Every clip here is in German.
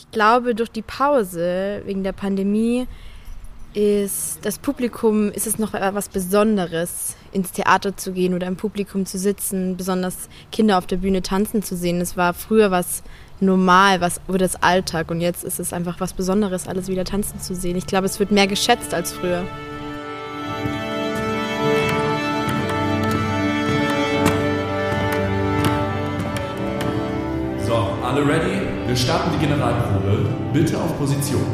Ich glaube, durch die Pause wegen der Pandemie ist das Publikum, ist es noch etwas Besonderes, ins Theater zu gehen oder im Publikum zu sitzen, besonders Kinder auf der Bühne tanzen zu sehen. Es war früher was normal, was wurde das Alltag und jetzt ist es einfach was Besonderes, alles wieder tanzen zu sehen. Ich glaube, es wird mehr geschätzt als früher. So, alle ready? Wir starten die Generalprobe. Bitte auf Position.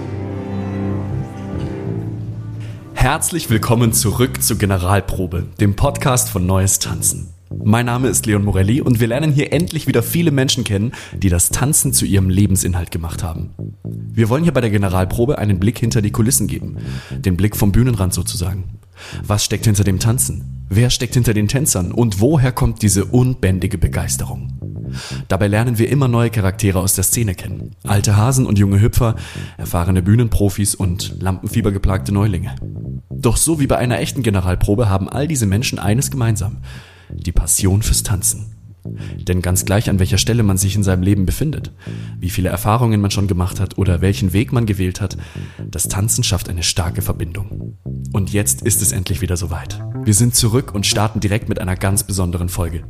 Herzlich willkommen zurück zur Generalprobe, dem Podcast von Neues Tanzen. Mein Name ist Leon Morelli und wir lernen hier endlich wieder viele Menschen kennen, die das Tanzen zu ihrem Lebensinhalt gemacht haben. Wir wollen hier bei der Generalprobe einen Blick hinter die Kulissen geben, den Blick vom Bühnenrand sozusagen. Was steckt hinter dem Tanzen? Wer steckt hinter den Tänzern und woher kommt diese unbändige Begeisterung? Dabei lernen wir immer neue Charaktere aus der Szene kennen. Alte Hasen und junge Hüpfer, erfahrene Bühnenprofis und lampenfiebergeplagte Neulinge. Doch so wie bei einer echten Generalprobe haben all diese Menschen eines gemeinsam. Die Passion fürs Tanzen. Denn ganz gleich an welcher Stelle man sich in seinem Leben befindet, wie viele Erfahrungen man schon gemacht hat oder welchen Weg man gewählt hat, das Tanzen schafft eine starke Verbindung. Und jetzt ist es endlich wieder soweit. Wir sind zurück und starten direkt mit einer ganz besonderen Folge.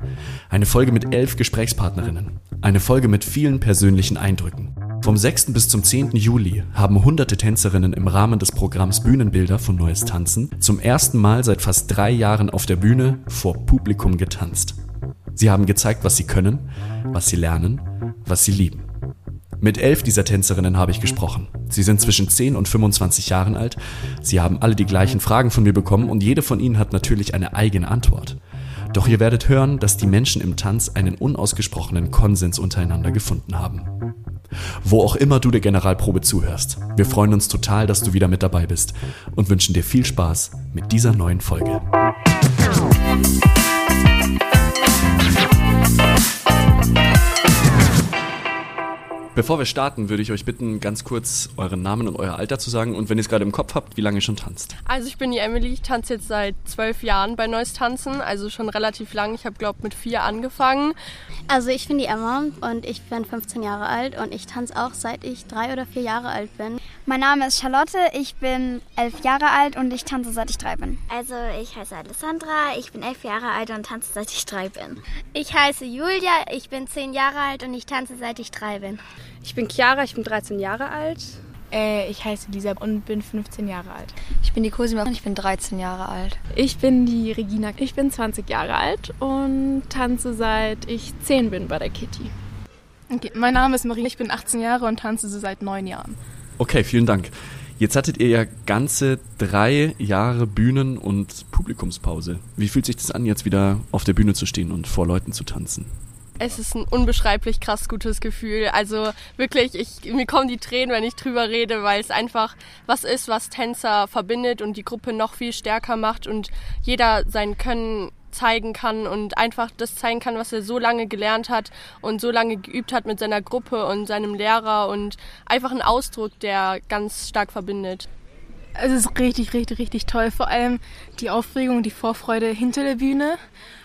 Eine Folge mit elf Gesprächspartnerinnen. Eine Folge mit vielen persönlichen Eindrücken. Vom 6. bis zum 10. Juli haben hunderte Tänzerinnen im Rahmen des Programms Bühnenbilder von Neues Tanzen zum ersten Mal seit fast drei Jahren auf der Bühne vor Publikum getanzt. Sie haben gezeigt, was sie können, was sie lernen, was sie lieben. Mit elf dieser Tänzerinnen habe ich gesprochen. Sie sind zwischen 10 und 25 Jahren alt. Sie haben alle die gleichen Fragen von mir bekommen und jede von ihnen hat natürlich eine eigene Antwort. Doch ihr werdet hören, dass die Menschen im Tanz einen unausgesprochenen Konsens untereinander gefunden haben. Wo auch immer du der Generalprobe zuhörst, wir freuen uns total, dass du wieder mit dabei bist und wünschen dir viel Spaß mit dieser neuen Folge. Bevor wir starten, würde ich euch bitten, ganz kurz euren Namen und euer Alter zu sagen und wenn ihr es gerade im Kopf habt, wie lange ihr schon tanzt. Also ich bin die Emily, ich tanze jetzt seit zwölf Jahren bei Neues Tanzen, also schon relativ lang. Ich habe, glaube mit vier angefangen. Also ich bin die Emma und ich bin 15 Jahre alt und ich tanze auch seit ich drei oder vier Jahre alt bin. Mein Name ist Charlotte, ich bin elf Jahre alt und ich tanze seit ich drei bin. Also ich heiße Alessandra, ich bin elf Jahre alt und tanze seit ich drei bin. Ich heiße Julia, ich bin zehn Jahre alt und ich tanze seit ich drei bin. Ich bin Chiara, ich bin 13 Jahre alt. Äh, ich heiße Lisa und bin 15 Jahre alt. Ich bin die Cosima und ich bin 13 Jahre alt. Ich bin die Regina, ich bin 20 Jahre alt und tanze seit ich 10 bin bei der Kitty. Okay, mein Name ist Marie, ich bin 18 Jahre und tanze seit 9 Jahren. Okay, vielen Dank. Jetzt hattet ihr ja ganze drei Jahre Bühnen- und Publikumspause. Wie fühlt sich das an, jetzt wieder auf der Bühne zu stehen und vor Leuten zu tanzen? Es ist ein unbeschreiblich krass gutes Gefühl. Also wirklich, ich, mir kommen die Tränen, wenn ich drüber rede, weil es einfach was ist, was Tänzer verbindet und die Gruppe noch viel stärker macht und jeder sein Können zeigen kann und einfach das zeigen kann, was er so lange gelernt hat und so lange geübt hat mit seiner Gruppe und seinem Lehrer und einfach ein Ausdruck, der ganz stark verbindet. Es ist richtig, richtig, richtig toll. Vor allem die Aufregung, die Vorfreude hinter der Bühne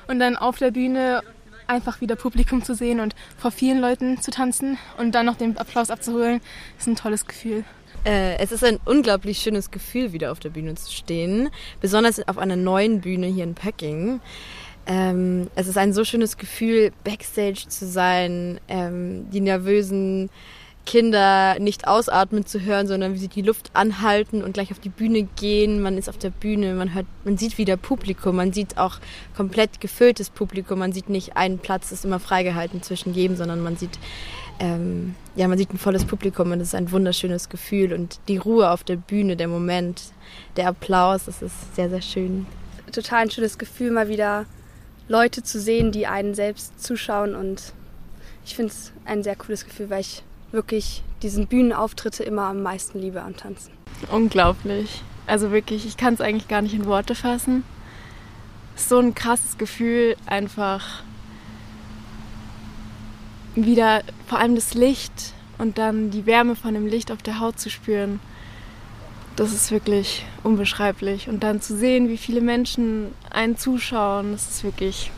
und dann auf der Bühne einfach wieder Publikum zu sehen und vor vielen Leuten zu tanzen und dann noch den Applaus abzuholen, ist ein tolles Gefühl. Äh, es ist ein unglaublich schönes Gefühl, wieder auf der Bühne zu stehen, besonders auf einer neuen Bühne hier in Packing. Ähm, es ist ein so schönes Gefühl, backstage zu sein, ähm, die nervösen Kinder nicht ausatmen zu hören, sondern wie sie die Luft anhalten und gleich auf die Bühne gehen. Man ist auf der Bühne, man hört, man sieht wieder Publikum, man sieht auch komplett gefülltes Publikum. Man sieht nicht einen Platz ist immer freigehalten zwischen jedem, sondern man sieht ähm, ja, man sieht ein volles Publikum und das ist ein wunderschönes Gefühl und die Ruhe auf der Bühne, der Moment, der Applaus, das ist sehr, sehr schön. Total ein schönes Gefühl, mal wieder Leute zu sehen, die einen selbst zuschauen und ich finde es ein sehr cooles Gefühl, weil ich wirklich diesen Bühnenauftritte immer am meisten liebe am Tanzen. Unglaublich. Also wirklich, ich kann es eigentlich gar nicht in Worte fassen. So ein krasses Gefühl, einfach wieder vor allem das Licht und dann die Wärme von dem Licht auf der Haut zu spüren. Das ist wirklich unbeschreiblich. Und dann zu sehen, wie viele Menschen einen zuschauen, das ist wirklich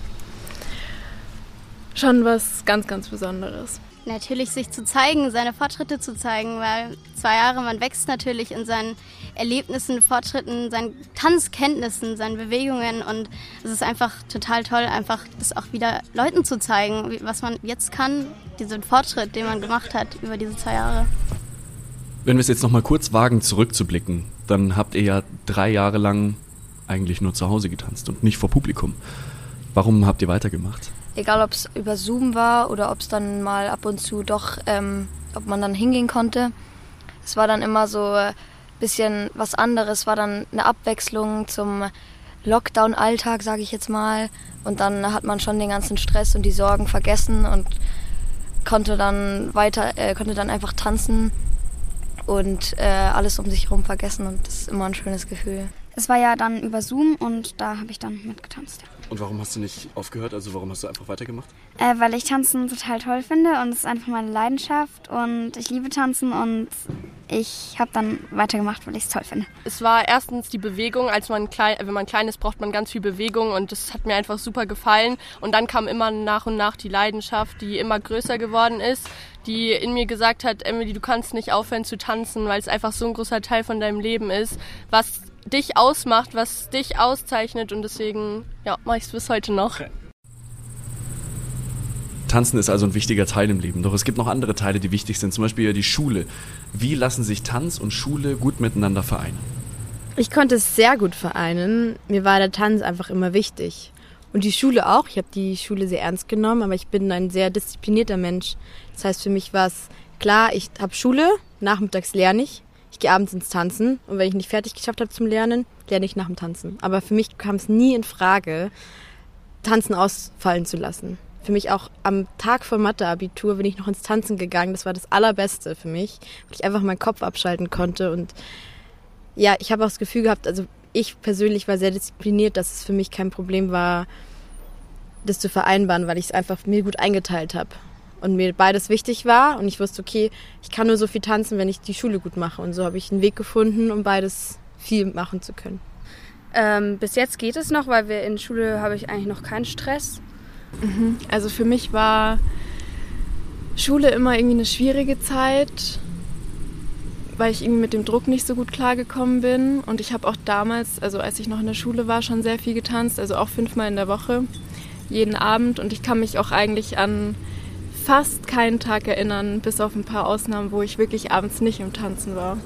schon was ganz, ganz Besonderes. Natürlich sich zu zeigen, seine Fortschritte zu zeigen, weil zwei Jahre, man wächst natürlich in seinen Erlebnissen, Fortschritten, seinen Tanzkenntnissen, seinen Bewegungen und es ist einfach total toll, einfach das auch wieder Leuten zu zeigen, was man jetzt kann, diesen Fortschritt, den man gemacht hat über diese zwei Jahre. Wenn wir es jetzt nochmal kurz wagen, zurückzublicken, dann habt ihr ja drei Jahre lang eigentlich nur zu Hause getanzt und nicht vor Publikum. Warum habt ihr weitergemacht? Egal, ob es über Zoom war oder ob es dann mal ab und zu doch, ähm, ob man dann hingehen konnte. Es war dann immer so ein bisschen was anderes, war dann eine Abwechslung zum Lockdown-Alltag, sage ich jetzt mal. Und dann hat man schon den ganzen Stress und die Sorgen vergessen und konnte dann weiter, äh, konnte dann einfach tanzen und äh, alles um sich herum vergessen und das ist immer ein schönes Gefühl. Es war ja dann über Zoom und da habe ich dann mitgetanzt. Ja. Und warum hast du nicht aufgehört? Also warum hast du einfach weitergemacht? Äh, weil ich Tanzen total toll finde und es ist einfach meine Leidenschaft und ich liebe Tanzen und ich habe dann weitergemacht, weil ich es toll finde. Es war erstens die Bewegung, als man klein, wenn man klein ist, braucht man ganz viel Bewegung und das hat mir einfach super gefallen. Und dann kam immer nach und nach die Leidenschaft, die immer größer geworden ist, die in mir gesagt hat, Emily, du kannst nicht aufhören zu tanzen, weil es einfach so ein großer Teil von deinem Leben ist, was dich ausmacht, was dich auszeichnet und deswegen ja, mache ich es bis heute noch. Tanzen ist also ein wichtiger Teil im Leben. Doch es gibt noch andere Teile, die wichtig sind, zum Beispiel die Schule. Wie lassen sich Tanz und Schule gut miteinander vereinen? Ich konnte es sehr gut vereinen. Mir war der Tanz einfach immer wichtig. Und die Schule auch. Ich habe die Schule sehr ernst genommen, aber ich bin ein sehr disziplinierter Mensch. Das heißt, für mich war es klar, ich habe Schule, nachmittags lerne ich, ich gehe abends ins Tanzen und wenn ich nicht fertig geschafft habe zum Lernen, lerne ich nach dem Tanzen. Aber für mich kam es nie in Frage, Tanzen ausfallen zu lassen. Für mich auch am Tag vor Mathe-Abitur bin ich noch ins Tanzen gegangen. Das war das Allerbeste für mich, weil ich einfach meinen Kopf abschalten konnte. Und ja, ich habe auch das Gefühl gehabt, also ich persönlich war sehr diszipliniert, dass es für mich kein Problem war, das zu vereinbaren, weil ich es einfach mir gut eingeteilt habe und mir beides wichtig war und ich wusste, okay, ich kann nur so viel tanzen, wenn ich die Schule gut mache und so habe ich einen Weg gefunden, um beides viel machen zu können. Ähm, bis jetzt geht es noch, weil wir in Schule habe ich eigentlich noch keinen Stress. Mhm. Also für mich war Schule immer irgendwie eine schwierige Zeit, weil ich irgendwie mit dem Druck nicht so gut klargekommen bin. Und ich habe auch damals, also als ich noch in der Schule war, schon sehr viel getanzt, also auch fünfmal in der Woche, jeden Abend. Und ich kann mich auch eigentlich an fast keinen Tag erinnern, bis auf ein paar Ausnahmen, wo ich wirklich abends nicht im Tanzen war.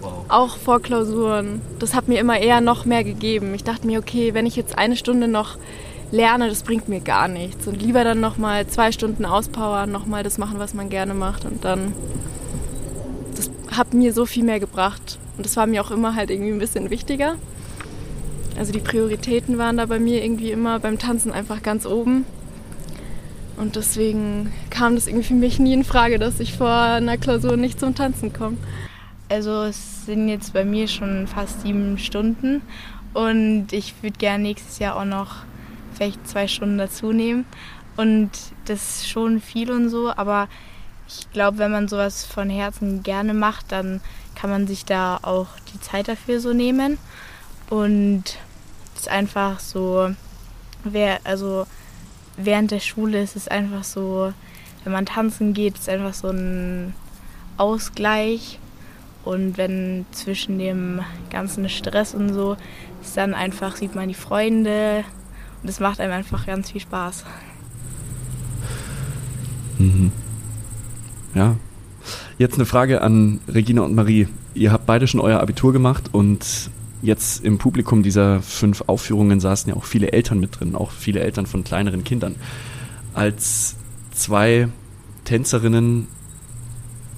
Wow. Auch vor Klausuren. Das hat mir immer eher noch mehr gegeben. Ich dachte mir, okay, wenn ich jetzt eine Stunde noch lerne, das bringt mir gar nichts. Und lieber dann nochmal zwei Stunden auspowern, nochmal das machen, was man gerne macht. Und dann, das hat mir so viel mehr gebracht. Und das war mir auch immer halt irgendwie ein bisschen wichtiger. Also die Prioritäten waren da bei mir irgendwie immer beim Tanzen einfach ganz oben. Und deswegen kam das irgendwie für mich nie in Frage, dass ich vor einer Klausur nicht zum Tanzen komme. Also es sind jetzt bei mir schon fast sieben Stunden und ich würde gerne nächstes Jahr auch noch vielleicht zwei Stunden dazu nehmen. Und das ist schon viel und so, aber ich glaube, wenn man sowas von Herzen gerne macht, dann kann man sich da auch die Zeit dafür so nehmen. Und es ist einfach so, wer, also während der Schule ist es einfach so, wenn man tanzen geht, ist einfach so ein Ausgleich. Und wenn zwischen dem ganzen Stress und so ist dann einfach, sieht man die Freunde und es macht einem einfach ganz viel Spaß. Mhm. Ja. Jetzt eine Frage an Regina und Marie. Ihr habt beide schon euer Abitur gemacht und jetzt im Publikum dieser fünf Aufführungen saßen ja auch viele Eltern mit drin, auch viele Eltern von kleineren Kindern. Als zwei Tänzerinnen,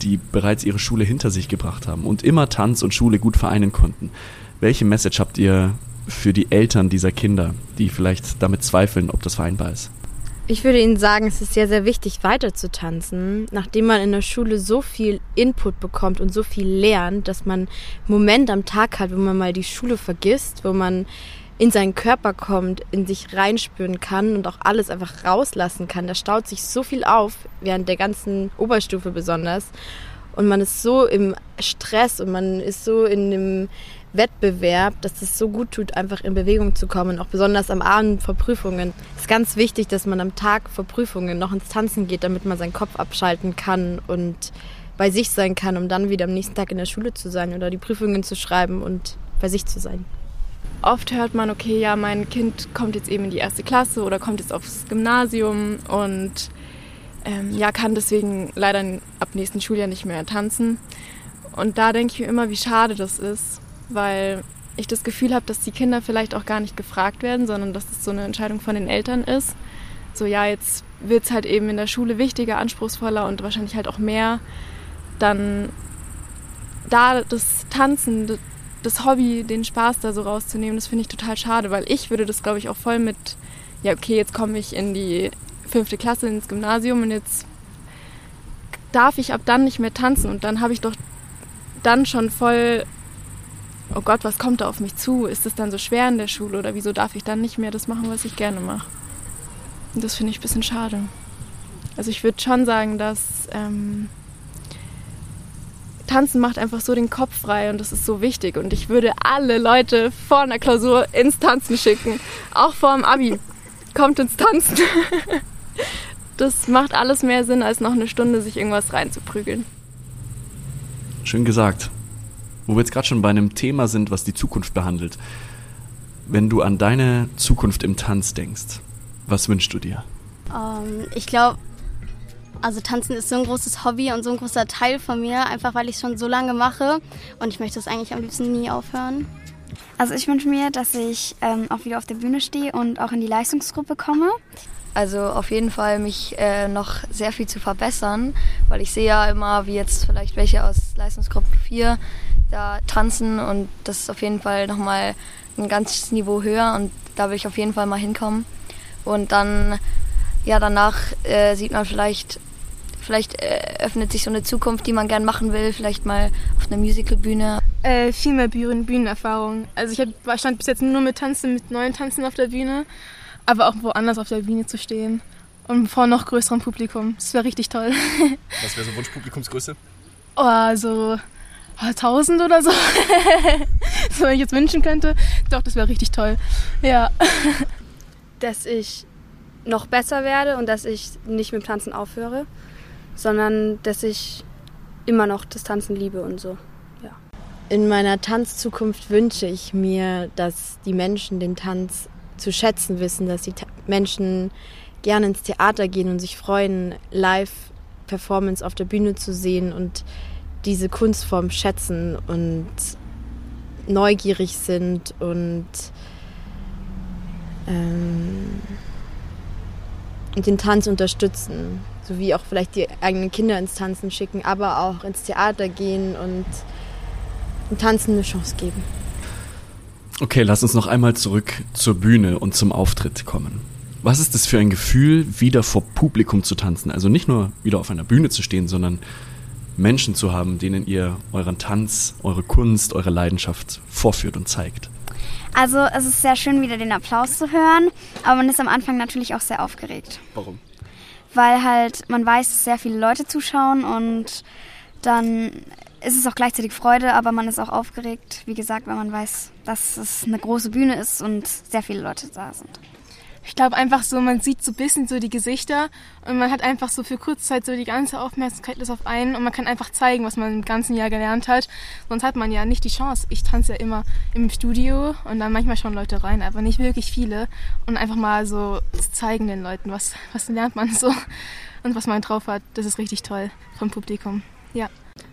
die bereits ihre Schule hinter sich gebracht haben und immer Tanz und Schule gut vereinen konnten, welche Message habt ihr für die Eltern dieser Kinder, die vielleicht damit zweifeln, ob das vereinbar ist? Ich würde Ihnen sagen, es ist sehr, sehr wichtig, weiter zu tanzen, nachdem man in der Schule so viel Input bekommt und so viel lernt, dass man einen Moment am Tag hat, wo man mal die Schule vergisst, wo man in seinen Körper kommt, in sich reinspüren kann und auch alles einfach rauslassen kann. Da staut sich so viel auf, während der ganzen Oberstufe besonders. Und man ist so im Stress und man ist so in dem Wettbewerb, dass es so gut tut, einfach in Bewegung zu kommen, auch besonders am Abend vor Prüfungen. Es ist ganz wichtig, dass man am Tag vor Prüfungen noch ins Tanzen geht, damit man seinen Kopf abschalten kann und bei sich sein kann, um dann wieder am nächsten Tag in der Schule zu sein oder die Prüfungen zu schreiben und bei sich zu sein. Oft hört man, okay, ja, mein Kind kommt jetzt eben in die erste Klasse oder kommt jetzt aufs Gymnasium und ähm, ja, kann deswegen leider ab nächsten Schuljahr nicht mehr tanzen. Und da denke ich mir immer, wie schade das ist, weil ich das Gefühl habe, dass die Kinder vielleicht auch gar nicht gefragt werden, sondern dass es das so eine Entscheidung von den Eltern ist. So, ja, jetzt wird es halt eben in der Schule wichtiger, anspruchsvoller und wahrscheinlich halt auch mehr. Dann da das Tanzen, das Hobby, den Spaß da so rauszunehmen, das finde ich total schade, weil ich würde das, glaube ich, auch voll mit, ja, okay, jetzt komme ich in die fünfte Klasse ins Gymnasium und jetzt darf ich ab dann nicht mehr tanzen und dann habe ich doch dann schon voll oh Gott, was kommt da auf mich zu? Ist es dann so schwer in der Schule oder wieso darf ich dann nicht mehr das machen, was ich gerne mache? Und das finde ich ein bisschen schade. Also ich würde schon sagen, dass ähm, Tanzen macht einfach so den Kopf frei und das ist so wichtig. Und ich würde alle Leute vor einer Klausur ins Tanzen schicken, auch vor dem Abi. Kommt ins Tanzen. Das macht alles mehr Sinn, als noch eine Stunde sich irgendwas reinzuprügeln. Schön gesagt wo wir jetzt gerade schon bei einem Thema sind, was die Zukunft behandelt. Wenn du an deine Zukunft im Tanz denkst, was wünschst du dir? Um, ähm, ich glaube, also Tanzen ist so ein großes Hobby und so ein großer Teil von mir, einfach weil ich es schon so lange mache und ich möchte es eigentlich am liebsten nie aufhören. Also ich wünsche mir, dass ich ähm, auch wieder auf der Bühne stehe und auch in die Leistungsgruppe komme. Also auf jeden Fall mich äh, noch sehr viel zu verbessern, weil ich sehe ja immer, wie jetzt vielleicht welche aus Leistungsgruppe 4 da tanzen und das ist auf jeden Fall nochmal ein ganzes Niveau höher und da will ich auf jeden Fall mal hinkommen. Und dann, ja, danach äh, sieht man vielleicht, vielleicht äh, öffnet sich so eine Zukunft, die man gern machen will, vielleicht mal auf einer Musicalbühne. Äh, viel mehr Bühnen, Bühnenerfahrung. Also ich hab, stand bis jetzt nur mit Tanzen, mit neuen Tanzen auf der Bühne, aber auch woanders auf der Bühne zu stehen und vor noch größerem Publikum. Das wäre richtig toll. Was wäre so Wunschpublikumsgröße? Oh, also 1000 oder so. so, wenn ich jetzt wünschen könnte. Doch, das wäre richtig toll. Ja. Dass ich noch besser werde und dass ich nicht mit dem Tanzen aufhöre, sondern dass ich immer noch das Tanzen liebe und so. Ja. In meiner Tanzzukunft wünsche ich mir, dass die Menschen den Tanz zu schätzen wissen, dass die Ta Menschen gerne ins Theater gehen und sich freuen, Live-Performance auf der Bühne zu sehen und diese Kunstform schätzen und neugierig sind und, ähm, den Tanz unterstützen, sowie auch vielleicht die eigenen Kinder ins Tanzen schicken, aber auch ins Theater gehen und dem Tanzen eine Chance geben. Okay, lass uns noch einmal zurück zur Bühne und zum Auftritt kommen. Was ist das für ein Gefühl, wieder vor Publikum zu tanzen? Also nicht nur wieder auf einer Bühne zu stehen, sondern Menschen zu haben, denen ihr euren Tanz, eure Kunst, eure Leidenschaft vorführt und zeigt? Also es ist sehr schön, wieder den Applaus zu hören, aber man ist am Anfang natürlich auch sehr aufgeregt. Warum? Weil halt man weiß, dass sehr viele Leute zuschauen und dann ist es auch gleichzeitig Freude, aber man ist auch aufgeregt, wie gesagt, weil man weiß, dass es eine große Bühne ist und sehr viele Leute da sind. Ich glaube einfach so, man sieht so ein bisschen so die Gesichter und man hat einfach so für kurze Zeit so die ganze Aufmerksamkeit ist auf einen und man kann einfach zeigen, was man im ganzen Jahr gelernt hat. Sonst hat man ja nicht die Chance. Ich tanze ja immer im Studio und dann manchmal schon Leute rein, aber nicht wirklich viele. Und einfach mal so zeigen den Leuten, was, was lernt man so und was man drauf hat. Das ist richtig toll vom Publikum. Ja.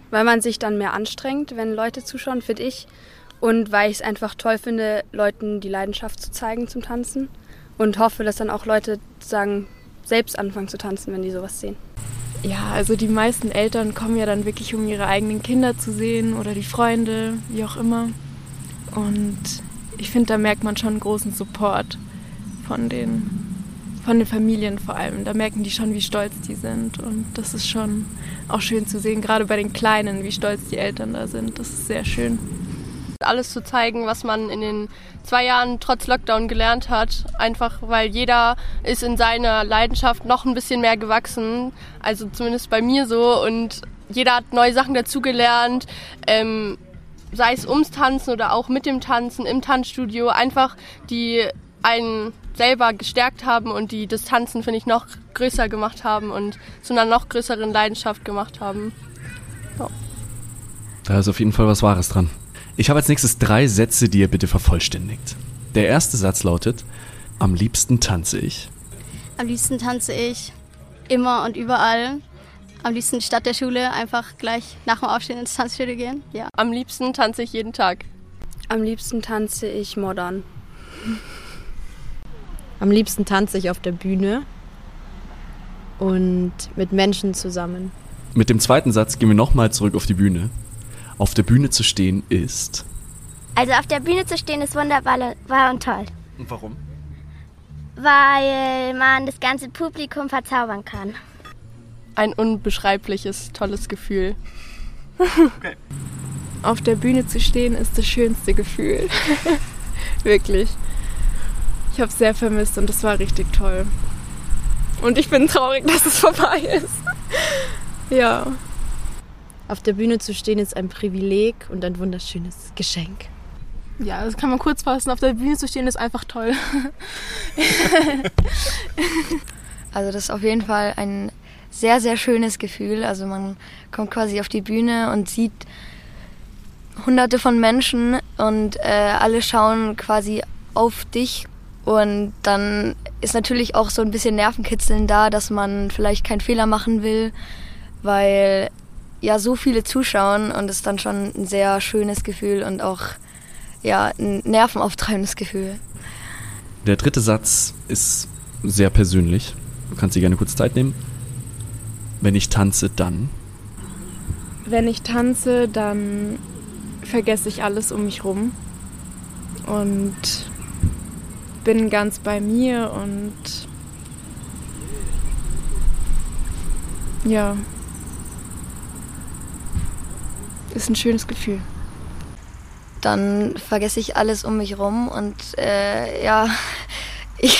Weil man sich dann mehr anstrengt, wenn Leute zuschauen, finde ich. Und weil ich es einfach toll finde, Leuten die Leidenschaft zu zeigen zum Tanzen und hoffe, dass dann auch Leute sagen, selbst anfangen zu tanzen, wenn die sowas sehen. Ja, also die meisten Eltern kommen ja dann wirklich, um ihre eigenen Kinder zu sehen oder die Freunde, wie auch immer. Und ich finde, da merkt man schon großen Support von den, von den Familien vor allem. Da merken die schon, wie stolz die sind. Und das ist schon auch schön zu sehen, gerade bei den Kleinen, wie stolz die Eltern da sind. Das ist sehr schön alles zu zeigen, was man in den zwei Jahren trotz Lockdown gelernt hat. Einfach weil jeder ist in seiner Leidenschaft noch ein bisschen mehr gewachsen. Also zumindest bei mir so. Und jeder hat neue Sachen dazugelernt. Ähm, sei es ums Tanzen oder auch mit dem Tanzen im Tanzstudio, einfach die einen selber gestärkt haben und die das Tanzen, finde ich, noch größer gemacht haben und zu einer noch größeren Leidenschaft gemacht haben. Ja. Da ist auf jeden Fall was Wahres dran. Ich habe als nächstes drei Sätze, die ihr bitte vervollständigt. Der erste Satz lautet, am liebsten tanze ich. Am liebsten tanze ich immer und überall. Am liebsten statt der Schule einfach gleich nach dem Aufstehen ins Tanzstudio gehen. Ja. Am liebsten tanze ich jeden Tag. Am liebsten tanze ich modern. Am liebsten tanze ich auf der Bühne und mit Menschen zusammen. Mit dem zweiten Satz gehen wir nochmal zurück auf die Bühne. Auf der Bühne zu stehen ist. Also auf der Bühne zu stehen ist wunderbar und toll. Und warum? Weil man das ganze Publikum verzaubern kann. Ein unbeschreibliches, tolles Gefühl. Okay. Auf der Bühne zu stehen ist das schönste Gefühl. Wirklich. Ich habe es sehr vermisst und es war richtig toll. Und ich bin traurig, dass es vorbei ist. ja. Auf der Bühne zu stehen ist ein Privileg und ein wunderschönes Geschenk. Ja, das kann man kurz fassen. Auf der Bühne zu stehen ist einfach toll. also das ist auf jeden Fall ein sehr, sehr schönes Gefühl. Also man kommt quasi auf die Bühne und sieht hunderte von Menschen und äh, alle schauen quasi auf dich und dann ist natürlich auch so ein bisschen Nervenkitzeln da, dass man vielleicht keinen Fehler machen will, weil ja so viele zuschauen und es ist dann schon ein sehr schönes Gefühl und auch ja ein nervenauftreibendes Gefühl. Der dritte Satz ist sehr persönlich. Du kannst dir gerne kurz Zeit nehmen. Wenn ich tanze, dann. Wenn ich tanze, dann vergesse ich alles um mich rum und bin ganz bei mir und ja, ist ein schönes Gefühl. Dann vergesse ich alles um mich rum und äh, ja, ich,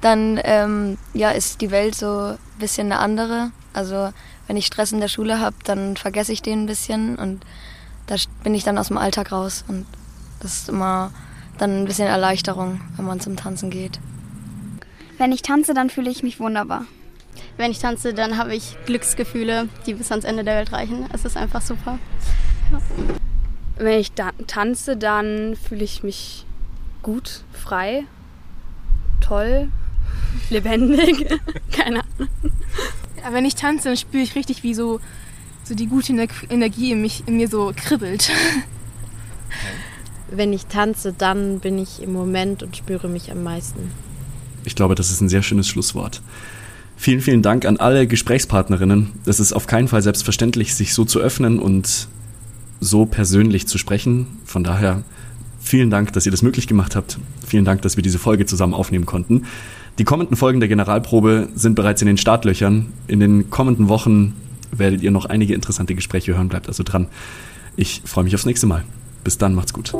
dann ähm, ja, ist die Welt so ein bisschen eine andere. Also wenn ich Stress in der Schule habe, dann vergesse ich den ein bisschen und da bin ich dann aus dem Alltag raus und das ist immer dann ein bisschen Erleichterung, wenn man zum Tanzen geht. Wenn ich tanze, dann fühle ich mich wunderbar. Wenn ich tanze, dann habe ich Glücksgefühle, die bis ans Ende der Welt reichen. Es ist einfach super. Ja. Wenn ich da tanze, dann fühle ich mich gut, frei, toll, lebendig. Keine Ahnung. Ja, wenn ich tanze, dann spüre ich richtig, wie so, so die gute Energie in, mich, in mir so kribbelt. wenn ich tanze, dann bin ich im Moment und spüre mich am meisten. Ich glaube, das ist ein sehr schönes Schlusswort. Vielen, vielen Dank an alle Gesprächspartnerinnen. Es ist auf keinen Fall selbstverständlich, sich so zu öffnen und so persönlich zu sprechen. Von daher vielen Dank, dass ihr das möglich gemacht habt. Vielen Dank, dass wir diese Folge zusammen aufnehmen konnten. Die kommenden Folgen der Generalprobe sind bereits in den Startlöchern. In den kommenden Wochen werdet ihr noch einige interessante Gespräche hören. Bleibt also dran. Ich freue mich aufs nächste Mal. Bis dann, macht's gut.